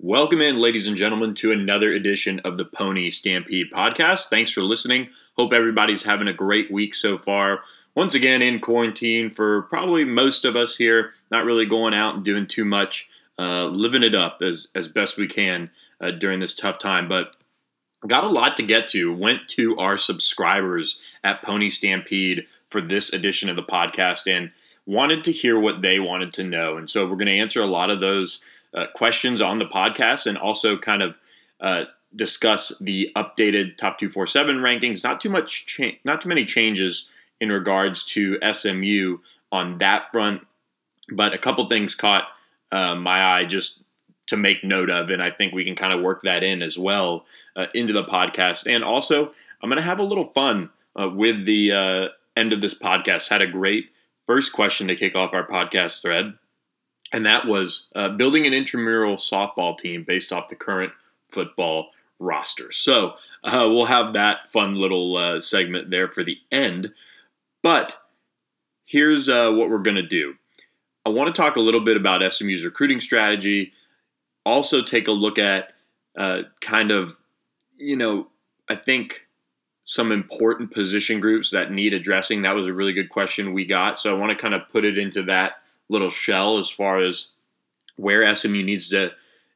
Welcome in, ladies and gentlemen, to another edition of the Pony Stampede podcast. Thanks for listening. Hope everybody's having a great week so far. Once again, in quarantine for probably most of us here, not really going out and doing too much, uh, living it up as, as best we can uh, during this tough time. But got a lot to get to. Went to our subscribers at Pony Stampede for this edition of the podcast and wanted to hear what they wanted to know. And so we're going to answer a lot of those uh, questions on the podcast and also kind of uh, discuss the updated top 247 rankings. Not too much, cha- not too many changes in regards to SMU on that front, but a couple things caught uh, my eye just to make note of, and I think we can kind of work that in as well uh, into the podcast. And also, I'm going to have a little fun uh, with the uh, end of this podcast. Had a great first question to kick off our podcast thread and that was uh, building an intramural softball team based off the current football roster. So uh, we'll have that fun little uh, segment there for the end. But here's uh, what we're going to do I want to talk a little bit about SMU's recruiting strategy, also take a look at uh, kind of, you know, I think some important position groups that need addressing. That was a really good question we got. So I want to kind of put it into that little shell as far as where SMU needs to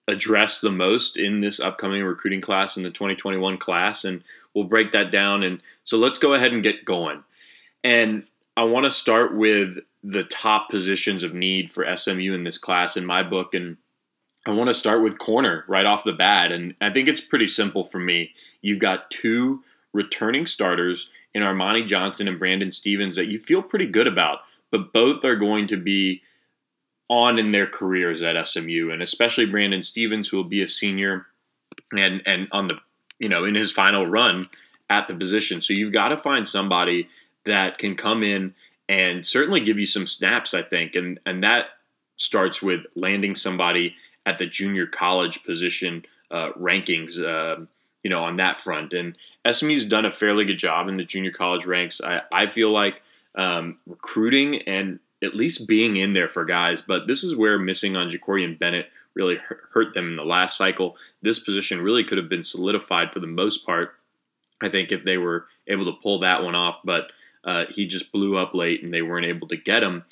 address the most in this upcoming recruiting class in the 2021 class and we'll break that down. And so let's go ahead and get going. And i want to start with the top positions of need for smu in this class in my book and i want to start with corner right off the bat. And i think it's pretty simple for me. You've got two returning starters in armani johnson and brandon Stephens that you feel pretty good about but both are going to be on in their careers at SMU, and especially Brandon Stephens, who will be a senior and and on the you know in his final run at the position. So you've got to find somebody that can come in and certainly give you some snaps. I think, and and that starts with landing somebody at the junior college position uh, rankings. Uh, you know, on that front, and SMU's done a fairly good job in the junior college ranks. I, I feel like um, recruiting and at least being in there for guys. But this is where missing on Jakorian Bennett really hurt them in the last cycle. This position really could have been solidified for the most part. I think if they were able to pull that one off, but uh, he just blew up late and they weren't able to get him.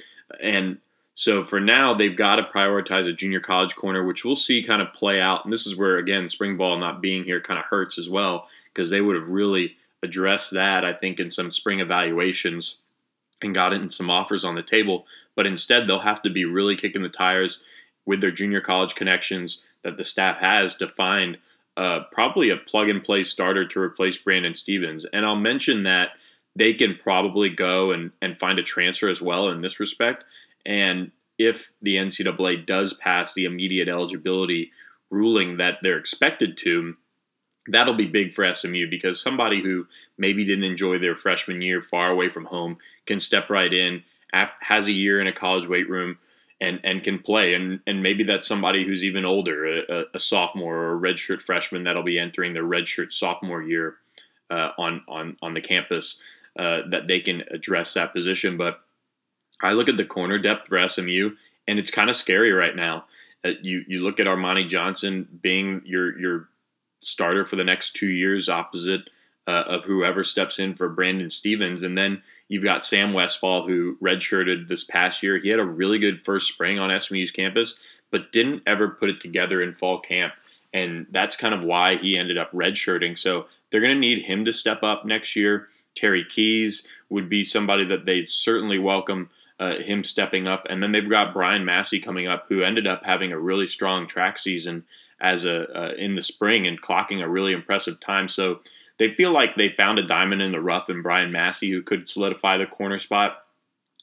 And so for now, they've got to prioritize a junior college corner, which we'll see kind of play out. And this is where, again, spring ball not being here kind of hurts as well, because they would have really addressed that, I think, in some spring evaluations and gotten some offers on the table. But instead, they'll have to be really kicking the tires with their junior college connections that the staff has to find uh, probably a plug and play starter to replace Brandon Stephens. And I'll mention that they can probably go and, and find a transfer as well in this respect. And if the NCAA does pass the immediate eligibility ruling that they're expected to, that'll be big for SMU because somebody who maybe didn't enjoy their freshman year far away from home can step right in, has a year in a college weight room, and and can play. And and maybe that's somebody who's even older, a, a sophomore or a redshirt freshman that'll be entering their redshirt sophomore year uh, on on on the campus uh, that they can address that position. But I look at the corner depth for SMU, and it's kind of scary right now. Uh, you you look at Armani Johnson being your your starter for the next two years opposite uh, of whoever steps in for Brandon Stephens. And then you've got Sam Westfall, who redshirted this past year. He had a really good first spring on SMU's campus, but didn't ever put it together in fall camp. And that's kind of why he ended up redshirting. So they're going to need him to step up next year. Terry Keys would be somebody that they'd certainly welcome uh, him stepping up. And then they've got Brian Massey coming up, who ended up having a really strong track season as a uh, in the spring and clocking a really impressive time. So they feel like they found a diamond in the rough in Brian Massey who could solidify the corner spot.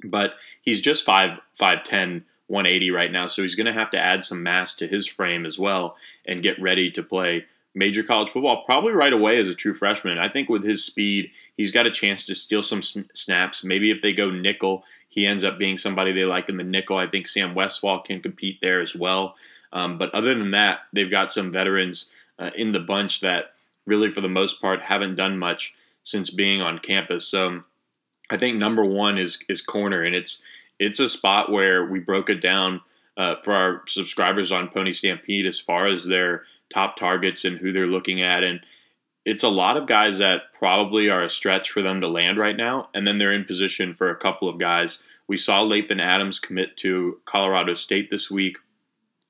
But he's just five five ten, 180 right now, so he's going to have to add some mass to his frame as well and get ready to play major college football probably right away as a true freshman. I think with his speed, he's got a chance to steal some snaps. Maybe if they go nickel, he ends up being somebody they like in the nickel. I think Sam Westfall can compete there as well. Um, but other than that, they've got some veterans uh, in the bunch that really, for the most part, haven't done much since being on campus. So I think number one is is corner, and it's it's a spot where we broke it down uh, for our subscribers on Pony Stampede as far as their top targets and who they're looking at. And it's a lot of guys that probably are a stretch for them to land right now. And then they're in position for a couple of guys. We saw Lathan Adams commit to Colorado State this week.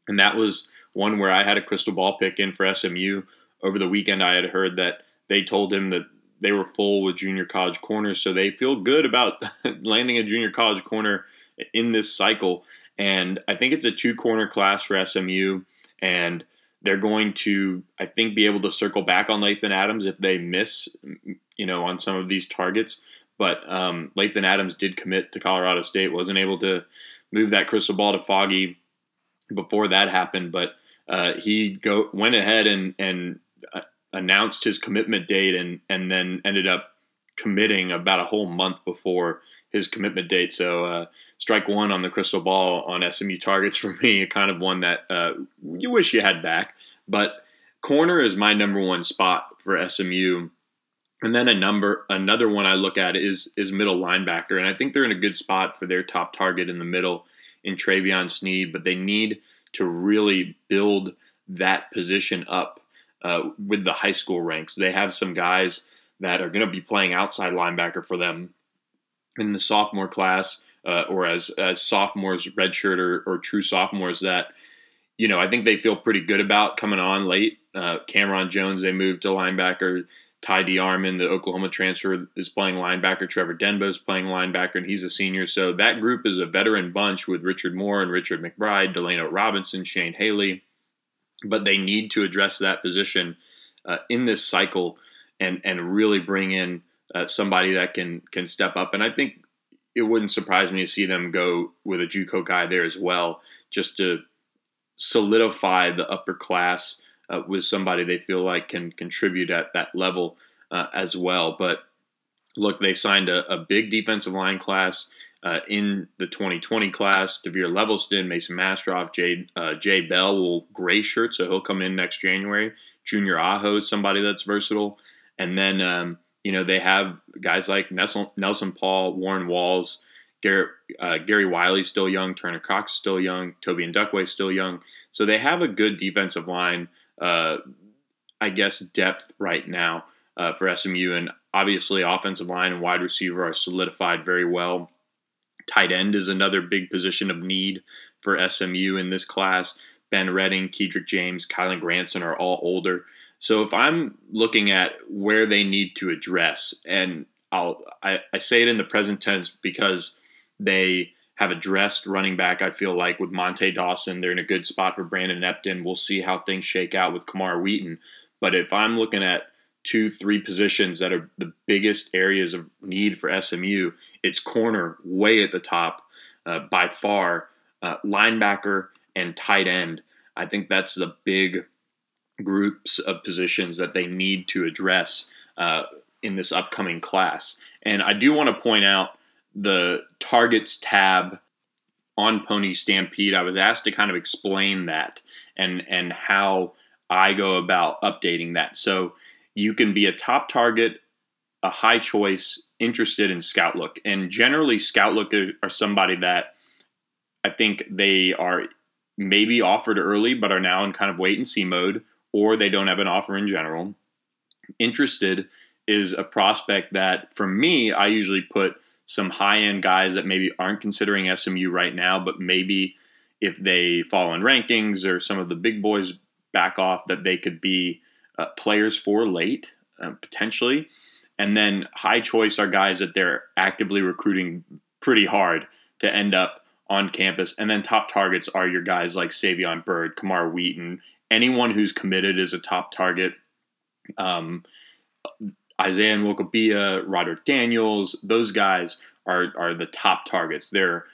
And that was one where I had a crystal ball pick in for SMU. Over the weekend, I had heard that they told him that they were full with junior college corners. So they feel good about landing a junior college corner in this cycle. And I think it's a two corner class for SMU. And they're going to, I think, be able to circle back on Lathan Adams if they miss, you know, on some of these targets. But um, Lathan Adams did commit to Colorado State, wasn't able to move that crystal ball to Foggy before that happened, but uh, he go went ahead and and uh, announced his commitment date and and then ended up committing about a whole month before his commitment date. So uh, strike one on the crystal ball on SMU targets for me, a kind of one that uh, you wish you had back. But corner is my number one spot for SMU. And then a number another one I look at is is middle linebacker, and I think they're in a good spot for their top target in the middle in Travion Sneed, but they need to really build that position up uh, with the high school ranks. They have some guys that are going to be playing outside linebacker for them in the sophomore class uh, or as as sophomores, redshirt or, or true sophomores that you know I think they feel pretty good about coming on late. Uh, Cameron Jones they moved to linebacker. Ty DeArmond, the Oklahoma transfer, is playing linebacker. Trevor Denbow is playing linebacker, and he's a senior. So that group is a veteran bunch with Richard Moore and Richard McBride, Delano Robinson, Shane Haley. But they need to address that position uh, in this cycle and and really bring in uh, somebody that can can step up. And I think it wouldn't surprise me to see them go with a JUCO guy there as well, just to solidify the upper class uh, with somebody they feel like can contribute at that level uh, as well. But look, they signed a, a big defensive line class. Uh, in the 2020 class, Devere Levelston, Mason Mastroff, Jay, uh, Jay Bell will gray shirt, so he'll come in next January. Junior Aho is somebody that's versatile. And then um, you know, they have guys like Nelson, Nelson Paul, Warren Walls, Garrett, uh, Gary Wiley still young, Turner Cox still young, Toby Ndukwe still young. So they have a good defensive line, uh, I guess, depth right now uh, for SMU. And obviously, offensive line and wide receiver are solidified very well. Tight end is another big position of need for SMU in this class. Ben Redding, Kedrick James, Kylen Granson are all older. So if I'm looking at where they need to address, and I'll I, I say it in the present tense because they have addressed running back. I feel like with Monte Dawson, they're in a good spot for Brandon Epton. We'll see how things shake out with Camar Wheaton. But if I'm looking at two, three positions that are the biggest areas of need for SMU, it's corner way at the top uh, by far, uh, linebacker and tight end. I think that's the big groups of positions that they need to address uh, in this upcoming class. And I do want to point out the targets tab on Pony Stampede. I was asked to kind of explain that and and how I go about updating that. So you can be a top target, a high choice, interested in Scout Look, and generally Scout Look are, somebody that I think they are maybe offered early, but are now in kind of wait and see mode, or they don't have an offer in general. Interested is a prospect that, for me, I usually put some high end guys that maybe aren't considering SMU right now, but maybe if they fall in rankings or some of the big boys back off, that they could be uh, players for late, uh, potentially. And then high choice are guys that they're actively recruiting pretty hard to end up on campus. And then top targets are your guys like Savion Byrd, Camar Wheaton, anyone who's committed is a top target. Um, Isaiah Nwokobia, Roderick Daniels, those guys are are the top targets. They're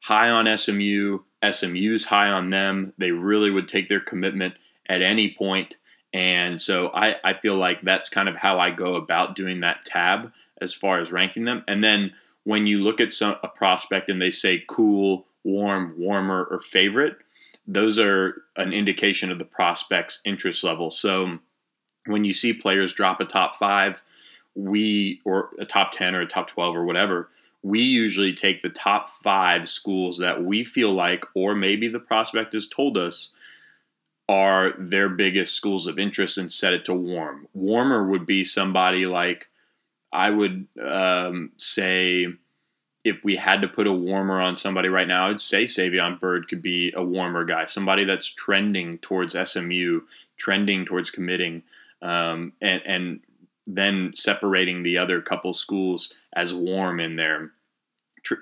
high on SMU. SMU's high on them. They really would take their commitment at any point. And so I, I feel like that's kind of how I go about doing that tab as far as ranking them. And then when you look at some a prospect and they say cool, warm, warmer, or favorite, those are an indication of the prospect's interest level. So when you see players drop a top five, we or a top 10 or a top 12 or whatever, we usually take the top five schools that we feel like, or maybe the prospect has told us, are their biggest schools of interest and set it to warm. Warmer would be somebody like, I would um, say, if we had to put a warmer on somebody right now, I'd say Savion Byrd could be a warmer guy, somebody that's trending towards SMU, trending towards committing, um, and, and then separating the other couple schools as warm in there.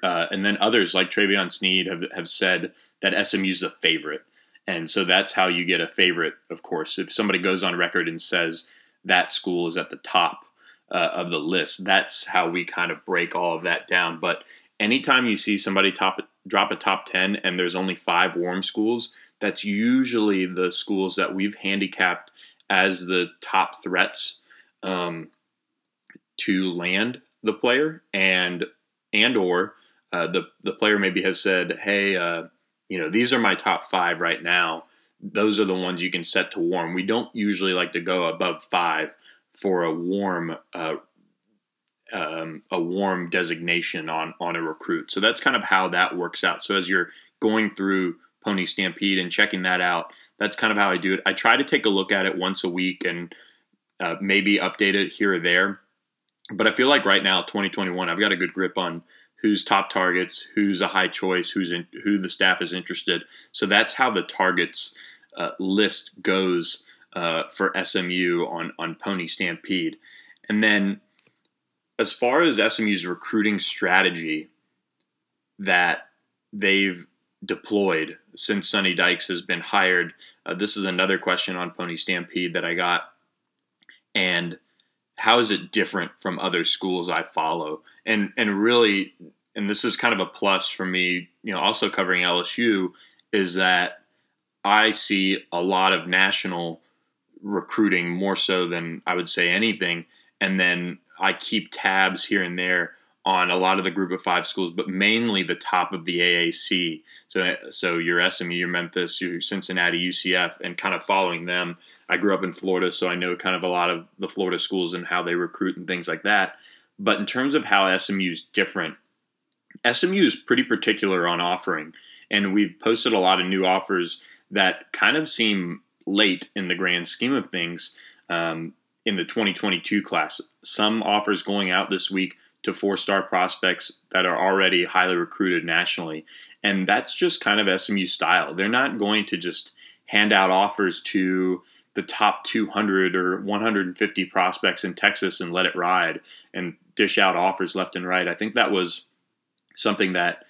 Uh, and then others like Travion Sneed have, have said that SMU's the favorite. And so that's how you get a favorite, of course. If somebody goes on record and says that school is at the top uh, of the list, that's how we kind of break all of that down. But anytime you see somebody top drop a top 10 and there's only five warm schools, that's usually the schools that we've handicapped as the top threats um, to land the player and and or uh, the the player maybe has said, hey, uh, you know, these are my top five right now. Those are the ones you can set to warm. We don't usually like to go above five for a warm uh, um, a warm designation on on a recruit. So that's kind of how that works out. So as you're going through Pony Stampede and checking that out, that's kind of how I do it. I try to take a look at it once a week and uh, maybe update it here or there. But I feel like right now, 2021, I've got a good grip on who's top targets, who's a high choice, who's in, who the staff is interested. So that's how the targets uh, list goes uh, for SMU on on Pony Stampede. And then as far as SMU's recruiting strategy that they've deployed since Sonny Dykes has been hired, uh, this is another question on Pony Stampede that I got. And how is it different from other schools I follow? And and really, and this is kind of a plus for me, you know, also covering LSU, is that I see a lot of national recruiting more so than I would say anything. And then I keep tabs here and there on a lot of the group of five schools, but mainly the top of the AAC. So, so your SMU, your Memphis, your Cincinnati, UCF, and kind of following them. I grew up in Florida, so I know kind of a lot of the Florida schools and how they recruit and things like that. But in terms of how SMU is different, SMU is pretty particular on offering, and we've posted a lot of new offers that kind of seem late in the grand scheme of things. Um, in the 2022 class. Some offers going out this week to four star prospects that are already highly recruited nationally. And that's just kind of SMU style. They're not going to just hand out offers to the top 200 or 150 prospects in Texas and let it ride and dish out offers left and right. I think that was something that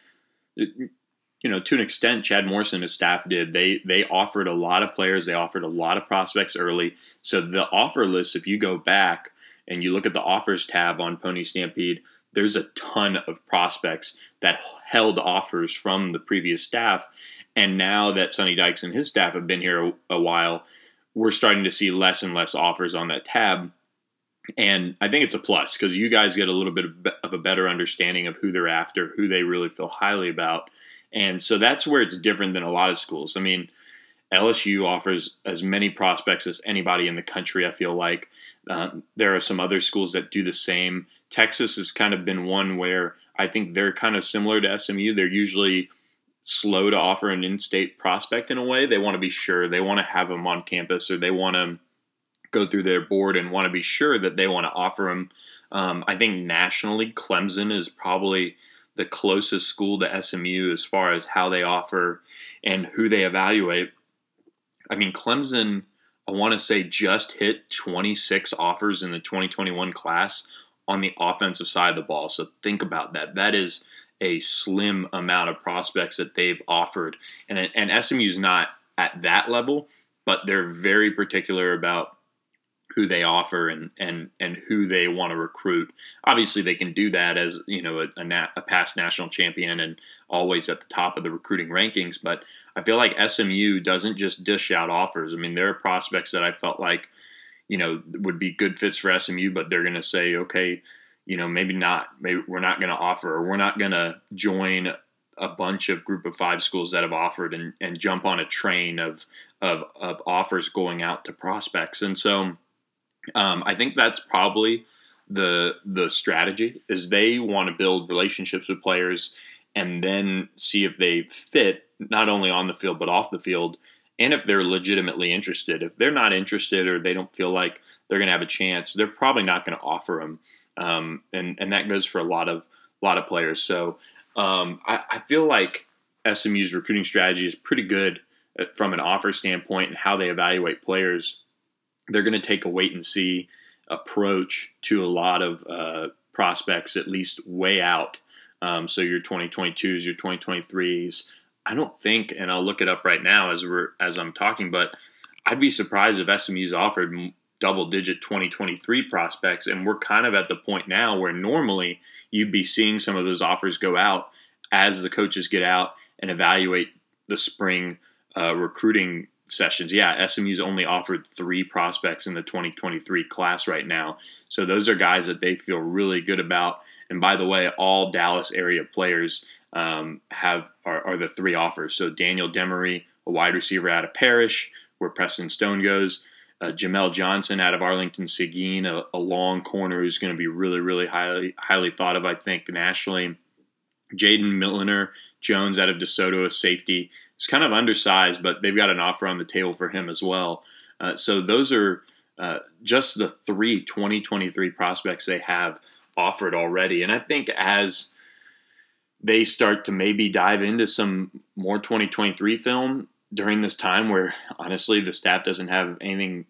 you know, to an extent, Chad Morrison and his staff did. They they offered a lot of players. They offered a lot of prospects early. So the offer list, if you go back and you look at the offers tab on Pony Stampede, there's a ton of prospects that held offers from the previous staff. And now that Sonny Dykes and his staff have been here a, a while, we're starting to see less and less offers on that tab. And I think it's a plus because you guys get a little bit of a better understanding of who they're after, who they really feel highly about and so that's where it's different than a lot of schools. I mean, LSU offers as many prospects as anybody in the country, I feel like. Uh, there are some other schools that do the same. Texas has kind of been one where I think they're kind of similar to SMU. They're usually slow to offer an in state prospect in a way. They want to be sure, they want to have them on campus, or they want to go through their board and want to be sure that they want to offer them. Um, I think nationally, Clemson is probably the closest school to SMU as far as how they offer and who they evaluate. I mean, Clemson, I want to say, just hit 26 offers in the 2021 class on the offensive side of the ball. So think about that. That is a slim amount of prospects that they've offered. And, and SMU's not at that level, but they're very particular about who they offer and and and who they want to recruit. Obviously, they can do that as you know a, a, na- a, past national champion and always at the top of the recruiting rankings. But I feel like SMU doesn't just dish out offers. I mean, there are prospects that I felt like you know would be good fits for SMU, but they're going to say, okay, you know, maybe not. Maybe we're not going to offer, or we're not going to join a bunch of group of five schools that have offered and, and jump on a train of, of, of offers going out to prospects. And so um, I think that's probably the the strategy is they want to build relationships with players and then see if they fit not only on the field but off the field and if they're legitimately interested. If they're not interested or they don't feel like they're going to have a chance, they're probably not going to offer them. Um, and and that goes for a lot of lot of players. So um, I, I, feel like SMU's recruiting strategy is pretty good uh, from an offer standpoint and how they evaluate players they're going to take a wait and see approach to a lot of uh, prospects, at least way out. Um, so your 2022s, your 2023s. I don't think, and I'll look it up right now as we're as I'm talking, but I'd be surprised if SMU's offered double-digit 2023 prospects, and we're kind of at the point now where normally you'd be seeing some of those offers go out as the coaches get out and evaluate the spring uh, recruiting sessions. Yeah, SMU's only offered three prospects in the 2023 class right now. So those are guys that they feel really good about. And by the way, all Dallas area players um, have are, are, the three offers. So Daniel Demery, a wide receiver out of Parish, where Preston Stone goes. Uh, Jamel Johnson out of Arlington Seguin, a, a long corner who's going to be really, really highly highly thought of, I think, nationally. Jaden Milliner Jones out of DeSoto, a safety He's kind of undersized, but they've got an offer on the table for him as well. Uh, so those are uh, just the three 2023 prospects they have offered already. And I think as they start to maybe dive into some more 2023 film during this time where honestly the staff doesn't have anything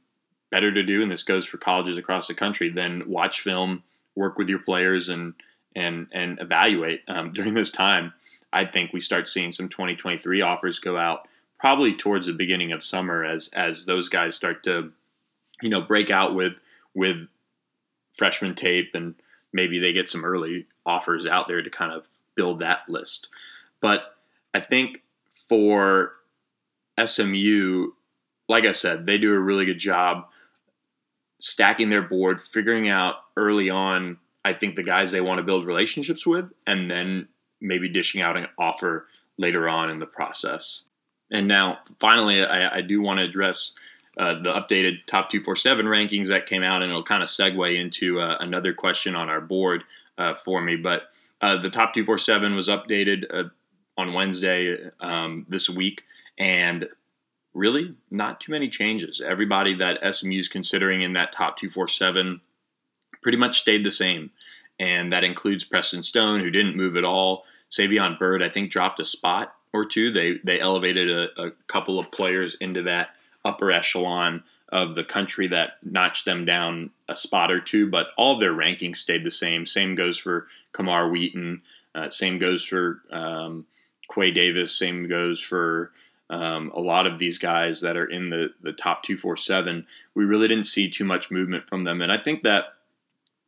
better to do and this goes for colleges across the country than watch film work with your players and and and evaluate um, during this time I think we start seeing some 2023 offers go out probably towards the beginning of summer as as those guys start to you know break out with with freshman tape and maybe they get some early offers out there to kind of build that list. But I think for SMU, like I said, they do a really good job stacking their board, figuring out early on, I think the guys they want to build relationships with, and then maybe dishing out an offer later on in the process. And now, finally, I, I do want to address uh, the updated top 247 rankings that came out, and it'll kind of segue into uh, another question on our board uh, for me. But uh, the top 247 was updated uh, on Wednesday um, this week, and really not too many changes. Everybody that SMU is considering in that top 247 pretty much stayed the same and that includes Preston Stone, who didn't move at all. Savion Byrd, I think, dropped a spot or two. They they elevated a, a couple of players into that upper echelon of the country that notched them down a spot or two, but all their rankings stayed the same. Same goes for Camar Wheaton. Uh, same goes for um, Quay Davis. Same goes for um, a lot of these guys that are in the, the top 247. We really didn't see too much movement from them. And I think that,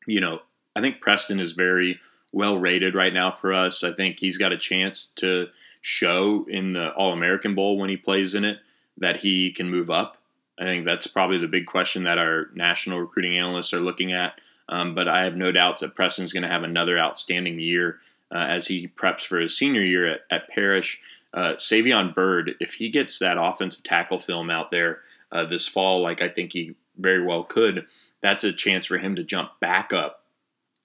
you know, I think Preston is very well rated right now for us. I think he's got a chance to show in the All American Bowl when he plays in it that he can move up. I think that's probably the big question that our national recruiting analysts are looking at. Um, but I have no doubts that Preston's going to have another outstanding year uh, as he preps for his senior year at, at Parish. Uh, Savion Byrd, if he gets that offensive tackle film out there uh, this fall, like I think he very well could, that's a chance for him to jump back up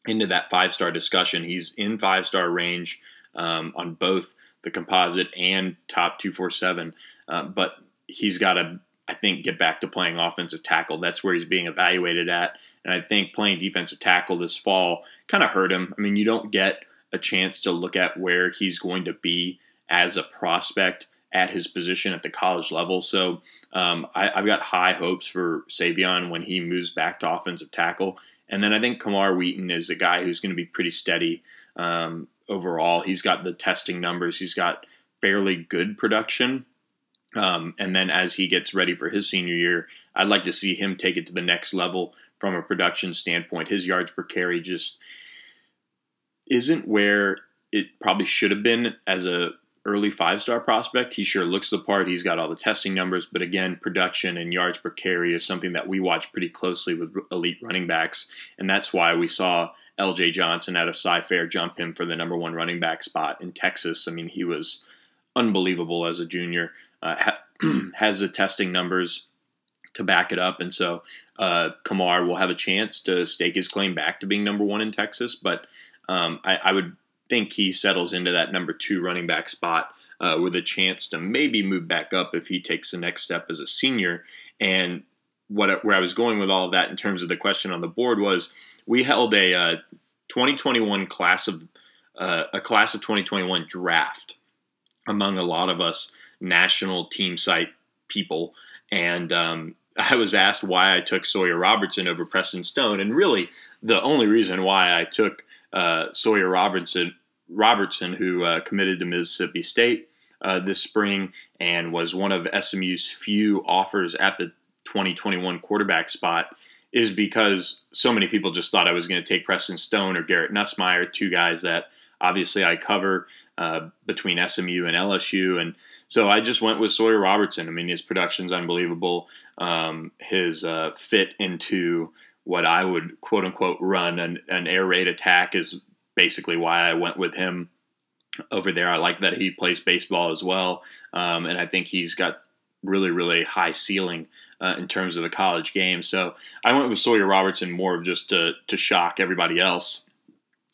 into that five star discussion. He's in five star range um, on both the composite and top 247, uh, but he's got to, I think, get back to playing offensive tackle. That's where he's being evaluated at. And I think playing defensive tackle this fall kind of hurt him. I mean, you don't get a chance to look at where he's going to be as a prospect at his position at the college level. So um, I, have got high hopes for Savion when he moves back to offensive tackle. And then I think Camar Wheaton is a guy who's going to be pretty steady um, overall. He's got the testing numbers, he's got fairly good production. Um, and then as he gets ready for his senior year, I'd like to see him take it to the next level from a production standpoint. His yards per carry just isn't where it probably should have been as a early five star prospect. He sure looks the part. He's got all the testing numbers, but again, production and yards per carry is something that we watch pretty closely with elite running backs, and that's why we saw L.J. Johnson out of Cy-Fair jump him for the number one running back spot in Texas. I mean, he was unbelievable as a junior. Uh, ha- has the testing numbers to back it up, and so uh, Camar will have a chance to stake his claim back to being number one in Texas. But um, I, I would think he settles into that number two running back spot uh, with a chance to maybe move back up if he takes the next step as a senior. And what where I was going with all of that in terms of the question on the board was we held a uh, 2021 class of uh, a class of 2021 draft among a lot of us national team site people, and um, I was asked why I took Sawyer Robertson over Preston Stone, and really the only reason why I took uh, Sawyer Robertson, Robertson, who uh, committed to Mississippi State uh, this spring and was one of SMU's few offers at the 2021 quarterback spot, is because so many people just thought I was going to take Preston Stone or Garrett Nussmeier, two guys that obviously I cover uh, between SMU and LSU, and so I just went with Sawyer Robertson. I mean, his production's unbelievable. Um, his uh, fit into what I would quote unquote run an, an air raid attack is basically why I went with him over there. I like that he plays baseball as well, um, and I think he's got really really high ceiling uh, in terms of the college game. So I went with Sawyer Robertson more of just to to shock everybody else.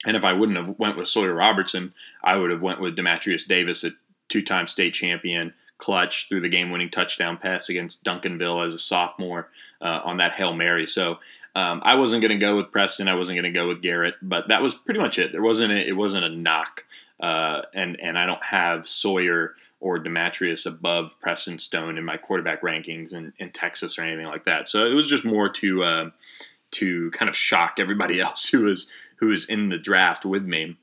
And if I wouldn't have went with Sawyer Robertson, I would have went with Demetrius Davis, a two-time state champion, clutch threw the game-winning touchdown pass against Duncanville as a sophomore uh, on that hail mary. So um, I wasn't going to go with Preston. I wasn't going to go with Garrett, but that was pretty much it. There wasn't a, it wasn't a knock, uh, and and I don't have Sawyer or Demetrius above Preston Stone in my quarterback rankings in, in Texas or anything like that. So it was just more to uh, to kind of shock everybody else who was who was in the draft with me.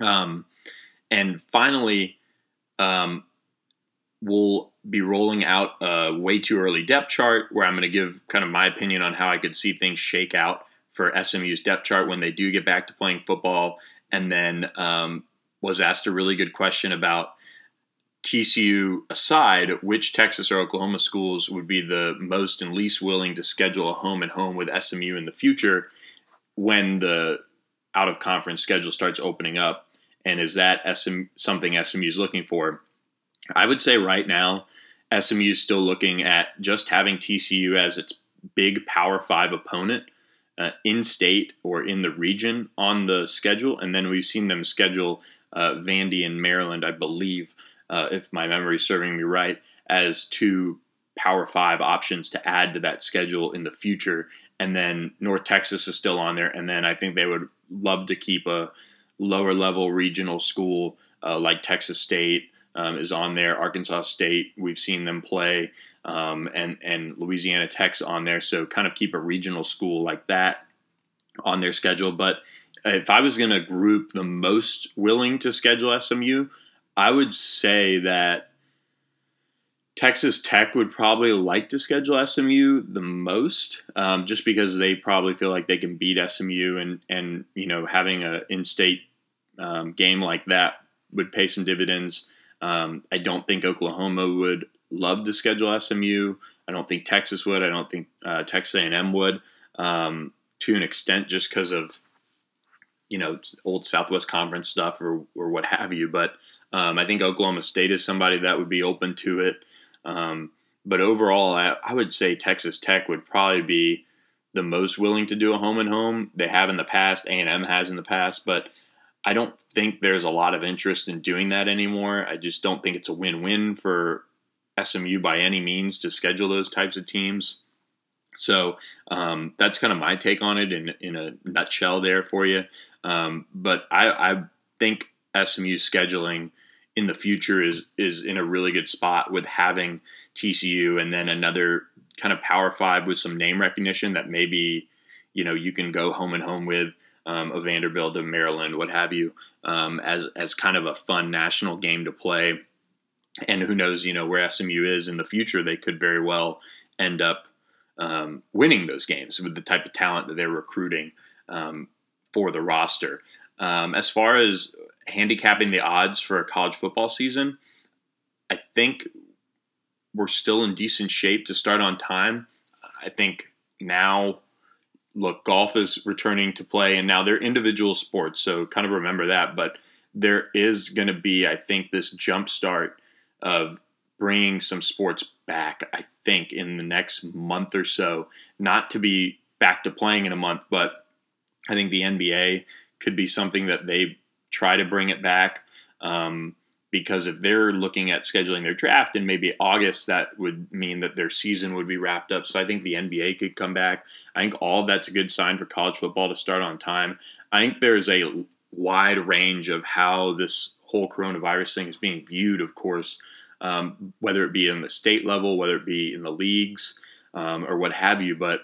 Um, and finally, um, we'll be rolling out a way too early depth chart where I'm going to give kind of my opinion on how I could see things shake out for SMU's depth chart when they do get back to playing football. And then um, was asked a really good question about TCU aside, which Texas or Oklahoma schools would be the most and least willing to schedule a home and home with SMU in the future when the out of conference schedule starts opening up? And is that SM, something SMU is looking for? I would say right now, SMU is still looking at just having TCU as its big Power Five opponent uh, in state or in the region on the schedule. And then we've seen them schedule uh, Vandy and Maryland, I believe, uh, if my memory is serving me right, as two Power Five options to add to that schedule in the future. And then North Texas is still on there. And then I think they would love to keep a lower level regional school uh, like Texas State um, is on there. Arkansas State, we've seen them play, um, and and Louisiana Tech's on there. So kind of keep a regional school like that on their schedule. But if I was going to group the most willing to schedule SMU, I would say that Texas Tech would probably like to schedule SMU the most, um, just because they probably feel like they can beat SMU, and and you know having a in-state um, game like that would pay some dividends. Um, I don't think Oklahoma would love to schedule SMU. I don't think Texas would. I don't think uh, Texas A&M would um, to an extent, just because of you know old Southwest Conference stuff or or what have you. But um, I think Oklahoma State is somebody that would be open to it. Um, but overall, I, I would say Texas Tech would probably be the most willing to do a home and home. They have in the past. A and M has in the past, but I don't think there's a lot of interest in doing that anymore. I just don't think it's a win win for SMU by any means to schedule those types of teams. So um, that's kind of my take on it in, in a nutshell there for you. Um, but I, I think SMU scheduling in the future is is in a really good spot with having TCU and then another kind of Power Five with some name recognition that maybe you know you can go home and home with um, a Vanderbilt, a Maryland, what have you, um, as as kind of a fun national game to play. and who knows, you know, where SMU is in the future, they could very well end up um, winning those games with the type of talent that they're recruiting um, for the roster. Um, as far as handicapping the odds for a college football season, I think we're still in decent shape to start on time. I think now, look, golf is returning to play, and now they're individual sports, so kind of remember that. But there is going to be, I think, this jump start of bringing some sports back. I think in the next month or so, not to be back to playing in a month, but I think the NBA could be something that they try to bring it back. Um, because if they're looking at scheduling their draft in maybe August, that would mean that their season would be wrapped up. So I think the NBA could come back. I think all that's a good sign for college football to start on time. I think there's a wide range of how this whole coronavirus thing is being viewed, of course, um, whether it be in the state level, whether it be in the leagues, um, or what have you. But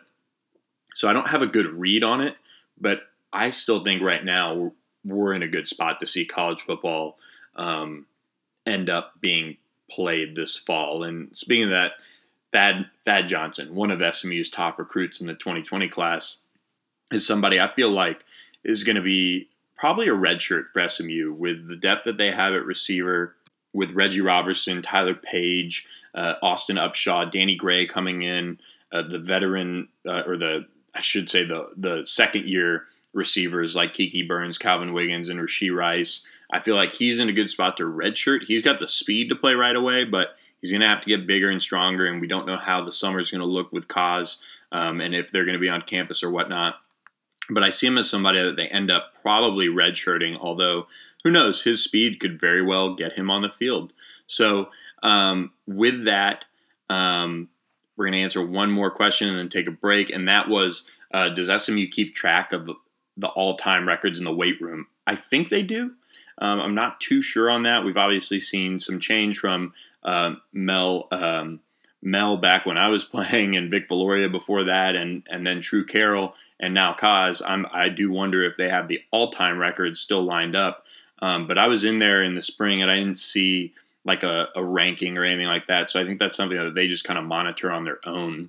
so I don't have a good read on it, but I still think right now we're, we're in a good spot to see college football um, end up being played this fall. And speaking of that, Thad, Thad Johnson, one of SMU's top recruits in the 2020 class, is somebody I feel like is going to be probably a redshirt for SMU with the depth that they have at receiver, with Reggie Roberson, Tyler Page, uh, Austin Upshaw, Danny Gray coming in, uh, the veteran uh, or the I should say the the second year receivers like Kiki Burns, Calvin Wiggins, and Rashee Rice. I feel like he's in a good spot to redshirt. He's got the speed to play right away, but he's going to have to get bigger and stronger, and we don't know how the summer is going to look with Kaz um, and if they're going to be on campus or whatnot. But I see him as somebody that they end up probably redshirting, although who knows, his speed could very well get him on the field. So, um, with that, um, we're going to answer one more question and then take a break. And that was uh, Does SMU keep track of the all time records in the weight room? I think they do. Um, I'm not too sure on that. We've obviously seen some change from uh, Mel um, Mel back when I was playing, and Vic Viloria before that, and and then True Carroll, and now Kaz. I'm I do wonder if they have the all time records still lined up. Um, but I was in there in the spring, and I didn't see like a, a ranking or anything like that. So I think that's something that they just kind of monitor on their own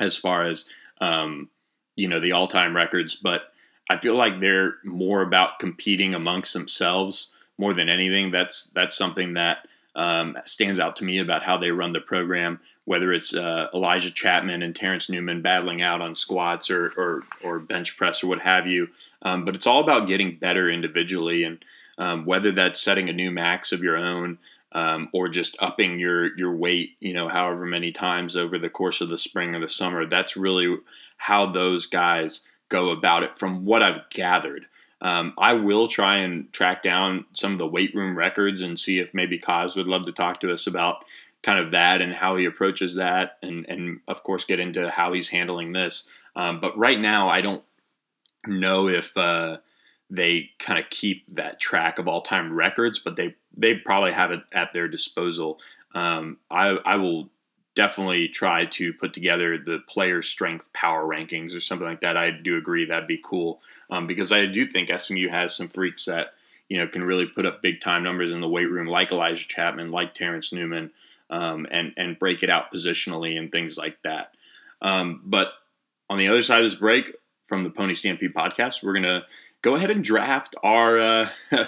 as far as um, you know the all time records, but I feel like they're more about competing amongst themselves more than anything. That's that's something that um, stands out to me about how they run the program. Whether it's uh, Elijah Chapman and Terrence Newman battling out on squats or or, or bench press or what have you, um, but it's all about getting better individually, and um, whether that's setting a new max of your own. Um, or just upping your your weight, you know, however many times over the course of the spring or the summer. That's really how those guys go about it from what I've gathered. Um, I will try and track down some of the weight room records and see if maybe Kaz would love to talk to us about kind of that and how he approaches that, and and of course get into how he's handling this. Um, but right now, I don't know if uh, they kind of keep that track of all time records, but they they probably have it at their disposal. Um, I I will definitely try to put together the player strength power rankings or something like that. I do agree that'd be cool um, because I do think SMU has some freaks that you know can really put up big time numbers in the weight room, like Elijah Chapman, like Terrence Newman, um, and and break it out positionally and things like that. Um, but on the other side of this break from the Pony Stampede podcast, we're gonna go ahead and draft our uh,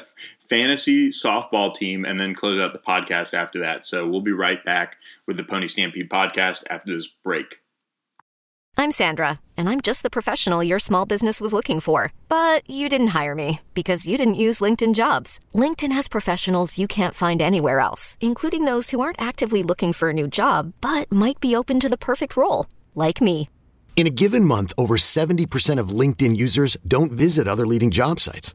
fantasy softball team and then close out the podcast after that. So we'll be right back with the Pony Stampede podcast after this break. I'm Sandra, and I'm just the professional your small business was looking for. But you didn't hire me because you didn't use LinkedIn jobs. LinkedIn has professionals you can't find anywhere else, including those who aren't actively looking for a new job but might be open to the perfect role, like me. In a given month, over 70% of LinkedIn users don't visit other leading job sites.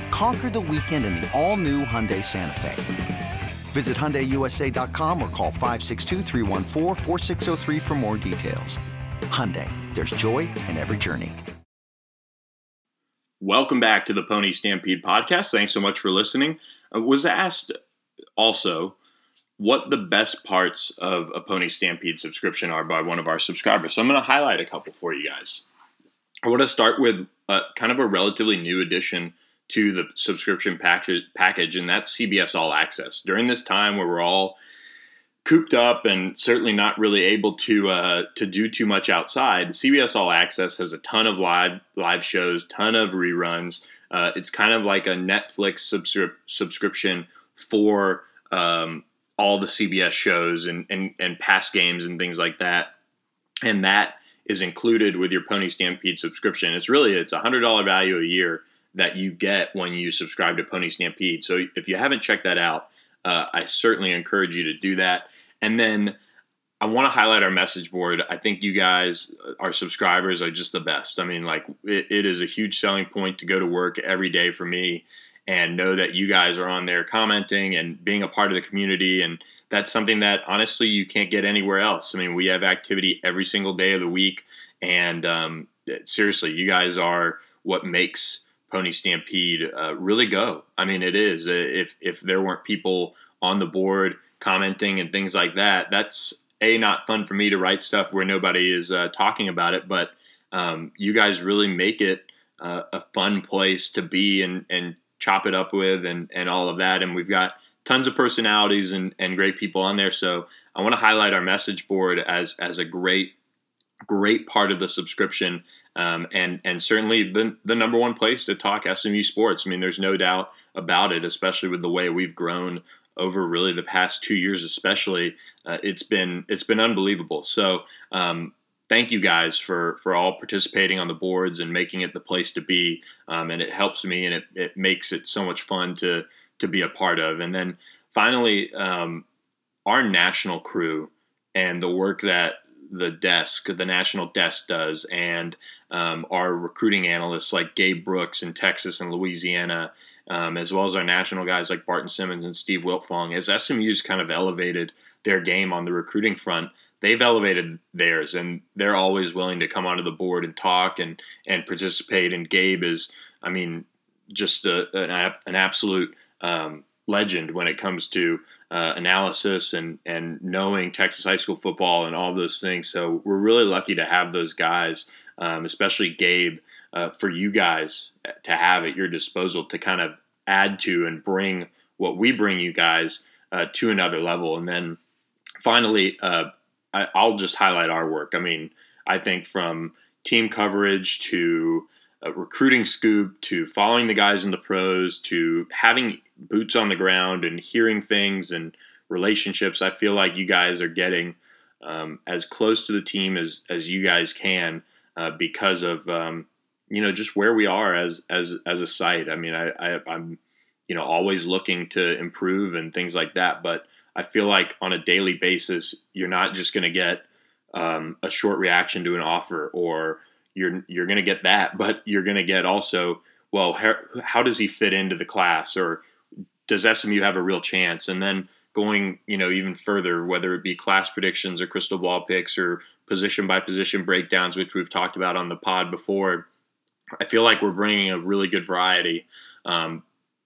Conquer the weekend in the all-new Hyundai Santa Fe. Visit HyundaiUSA.com or call 562 for more details. Hyundai, there's joy in every journey. Welcome back to the Pony Stampede podcast. Thanks so much for listening. I was asked also what the best parts of a Pony Stampede subscription are by one of our subscribers. So I'm going to highlight a couple for you guys. I want to start with a, kind of a relatively new addition to the subscription package, package, and that's CBS All Access. During this time where we're all cooped up and certainly not really able to uh, to do too much outside, CBS All Access has a ton of live live shows, ton of reruns. Uh, it's kind of like a Netflix subscri- subscription for um, all the CBS shows and, and and past games and things like that, and that is included with your Pony Stampede subscription. It's really it's a hundred dollar value a year that you get when you subscribe to Pony Stampede. So if you haven't checked that out, uh, I certainly encourage you to do that. And then I want to highlight our message board. I think you guys, uh, our subscribers, are just the best. I mean, like it, it is a huge selling point to go to work every day for me and know that you guys are on there commenting and being a part of the community. And that's something that honestly you can't get anywhere else. I mean, we have activity every single day of the week. And um, seriously, you guys are what makes Pony Stampede uh, really go. I mean, it is. Uh, if if there weren't people on the board commenting and things like that, that's a not fun for me to write stuff where nobody is uh, talking about it. But um, you guys really make it uh, a fun place to be and and chop it up with and and all of that. And we've got tons of personalities and, and great people on there. So I want to highlight our message board as as a great great part of the subscription um, and and certainly the the number one place to talk SMU sports. I mean, there's no doubt about it, especially with the way we've grown over really the past two years, especially. Uh, it's been it's been unbelievable. So. Um, thank you guys for for all participating on the boards and making it the place to be. Um, and it helps me and it, it makes it so much fun to to be a part of. And then finally, um, our national crew and the work that the desk, the national desk does, and um, our recruiting analysts like Gabe Brooks in Texas and Louisiana, um, as well as our national guys like Barton Simmons and Steve Wiltfong, as SMU's kind of elevated their game on the recruiting front, they've elevated theirs, and they're always willing to come onto the board and talk and and participate. And Gabe is, I mean, just a, an, an absolute um, legend when it comes to uh, analysis and and knowing Texas high school football and all those things. So we're really lucky to have those guys, um, especially Gabe, uh, for you guys to have at your disposal to kind of add to and bring what we bring you guys uh, to another level. And then finally, uh, I, I'll just highlight our work. I mean, I think from team coverage to recruiting scoop to following the guys in the pros to having boots on the ground and hearing things and relationships. I feel like you guys are getting um, as close to the team as as you guys can uh, because of um, you know just where we are as as as a site. I mean, I, I I'm you know always looking to improve and things like that, but I feel like on a daily basis, you're not just going to get um, a short reaction to an offer or you're you're going to get that, but you're going to get also, well, how, how does he fit into the class, or does SMU have a real chance? And then going, you know, even further, whether it be class predictions or crystal ball picks or position by position breakdowns, which we've talked about on the pod before. I feel like we're bringing a really good variety um,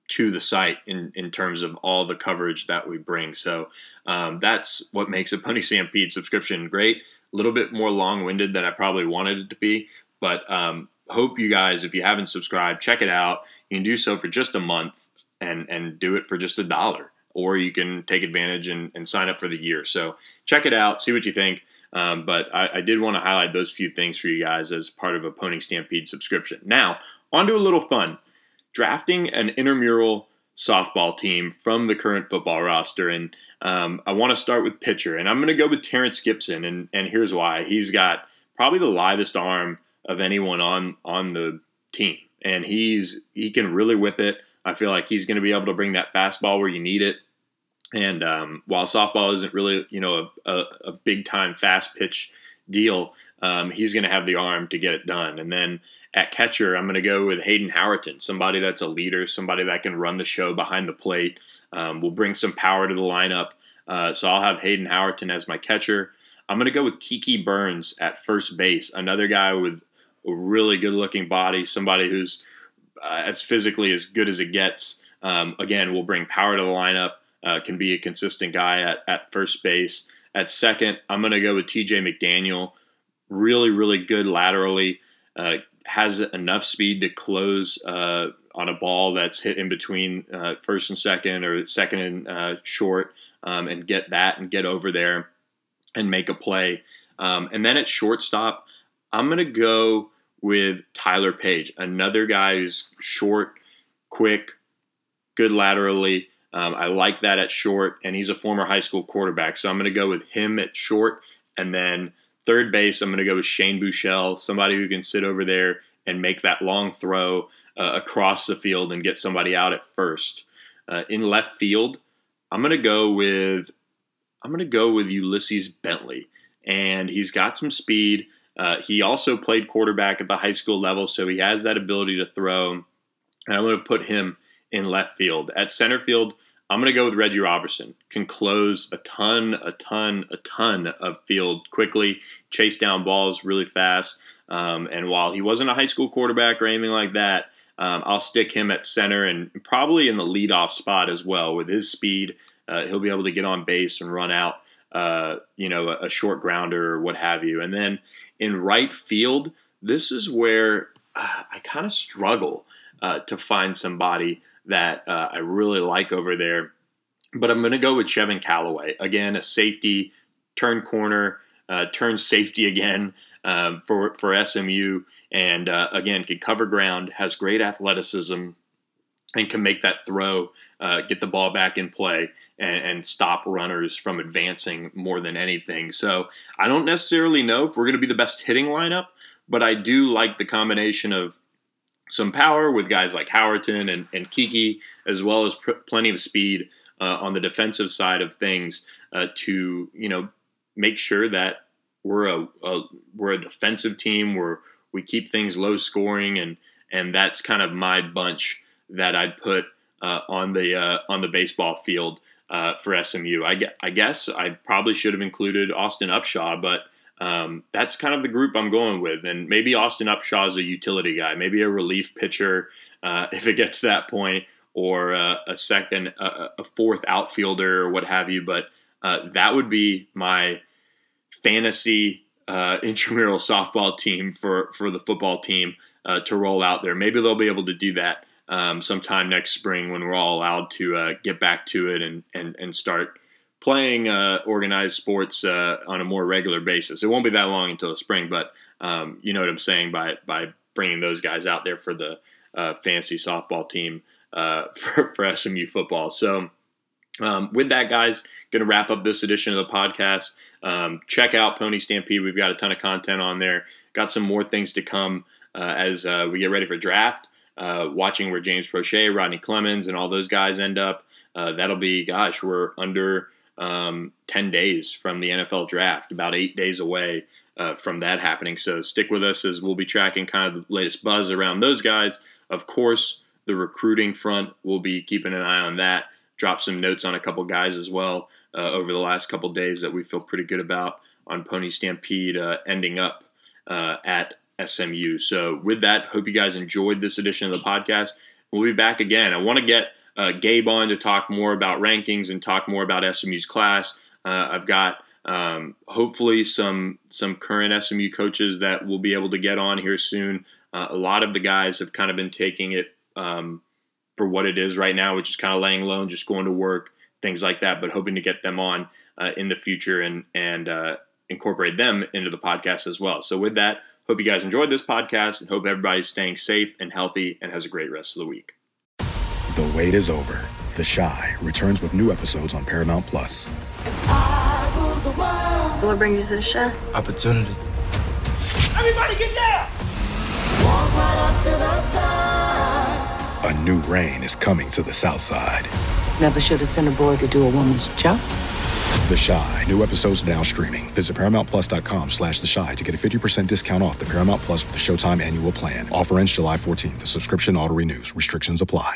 to the site in, in terms of all the coverage that we bring. So um, that's what makes a Pony Stampede subscription great a little bit more long winded than I probably wanted it to be. But um, hope you guys, if you haven't subscribed, check it out. You can do so for just a month and and do it for just a dollar, or you can take advantage and, and sign up for the year. So check it out, see what you think. Um, but I, I, did want to highlight those few things for you guys as part of a Pony Stampede subscription. Now, on to a little fun. Drafting an intramural softball team from the current football roster. And um, I want to start with pitcher, and I'm going to go with Terrence Gibson, and and here's why. He's got probably the livest arm of anyone on on the team, and he's he can really whip it. I feel like he's going to be able to bring that fastball where you need it. And um, while softball isn't really you know a, a, a big time fast pitch deal, um, he's going to have the arm to get it done. And then at catcher, I'm going to go with Hayden Howerton, somebody that's a leader, somebody that can run the show behind the plate. um, will bring some power to the lineup. Uh, so I'll have Hayden Howerton as my catcher. I'm going to go with Kiki Burns at first base, another guy with a really good looking body, somebody who's uh, as physically as good as it gets. Um, again, will bring power to the lineup, uh, can be a consistent guy at, at first base. At second, I'm going to go with TJ McDaniel. Really, really good laterally. Uh, has enough speed to close uh, on a ball that's hit in between uh, first and second or second and uh, short um, and get that and get over there and make a play. Um, and then at shortstop, I'm going to go with Tyler Page, another guy who's short, quick, good laterally. Um, I like that at short, and he's a former high school quarterback. So I'm going to go with him at short. And then third base, I'm going to go with Shane Buechele, somebody who can sit over there and make that long throw uh, across the field and get somebody out at first. Uh, in left field, I'm going to go with I'm going to go with Ulysses Bentley, and he's got some speed. Uh, he also played quarterback at the high school level, so he has that ability to throw. And I'm going to put him in left field. At center field, I'm going to go with Reggie Roberson. Can close a ton, a ton, a ton of field quickly, chase down balls really fast. Um, and while he wasn't a high school quarterback or anything like that, um, I'll stick him at center and probably in the leadoff spot as well. With his speed, uh, he'll be able to get on base and run out, uh, you know, a, a, short grounder or what have you. And then in right field, this is where uh, I kind of struggle uh, to find somebody that uh, I really like over there. But I'm going to go with Chevin Calloway. Again, a safety, turn corner, uh, turn safety again um, for, for SMU. And again, can cover ground, has great athleticism, and can make that throw, uh, get the ball back in play, and, and, stop runners from advancing more than anything. So I don't necessarily know if we're going to be the best hitting lineup, but I do like the combination of some power with guys like Howerton and, and Kiki, as well as pr- plenty of speed uh, on the defensive side of things uh, to you know make sure that we're a, a we're a defensive team where we keep things low scoring and and that's kind of my bunch that I'd put uh, on the uh, on the baseball field uh, for SMU. I, I, guess I probably should have included Austin Upshaw, but um, that's kind of the group I'm going with. And maybe Austin Upshaw is a utility guy, maybe a relief pitcher uh, if it gets to that point, or a second, a fourth outfielder or what have you. But uh, that would be my fantasy uh, intramural softball team for for the football team to roll out there. Maybe they'll be able to do that um, sometime next spring when we're all allowed to uh, get back to it and and, and start playing uh, organized sports uh, on a more regular basis. It won't be that long until the spring, but um, you know what I'm saying by by bringing those guys out there for the uh, fancy softball team uh, for, for SMU football. So. Um, with that, guys, going to wrap up this edition of the podcast. Um, check out Pony Stampede. We've got a ton of content on there. Got some more things to come uh, as uh, we get ready for draft uh, watching where James Proche, Rodney Clemons, and all those guys end up. Uh, that'll be, gosh, we're under um, 10 days from the NFL draft, about eight days away uh, from that happening. So stick with us as we'll be tracking kind of the latest buzz around those guys. Of course, the recruiting front, we'll be keeping an eye on that. Drop some notes on a couple guys as well uh, over the last couple days that we feel pretty good about on Pony Stampede uh, ending up at SMU. So, with that, hope you guys enjoyed this edition of the podcast. We'll be back again. I want to get uh, Gabe on to talk more about rankings and talk more about SMU's class. Uh, I've got um, hopefully some some current SMU coaches that we'll be able to get on here soon. Uh, a lot of the guys have kind of been taking it um, for what it is right now, which is kind of laying low and just going to work, things like that. But hoping to get them on uh, in the future and and uh, incorporate them into the podcast as well. So with that. Hope you guys enjoyed this podcast and hope everybody's staying safe and healthy and has a great rest of the week. The wait is over. The Chi returns with new episodes on Paramount Plus. What brings you to the Chi? Opportunity. Everybody get down! Right a new reign is coming to the South Side. Never should have sent a boy to do a woman's job. The Chi. New episodes now streaming. Visit ParamountPlus.com slash The Chi to get a 50% discount off the Paramount Plus with the Showtime annual plan. Offer ends July 14th. The subscription auto-renews. Restrictions apply.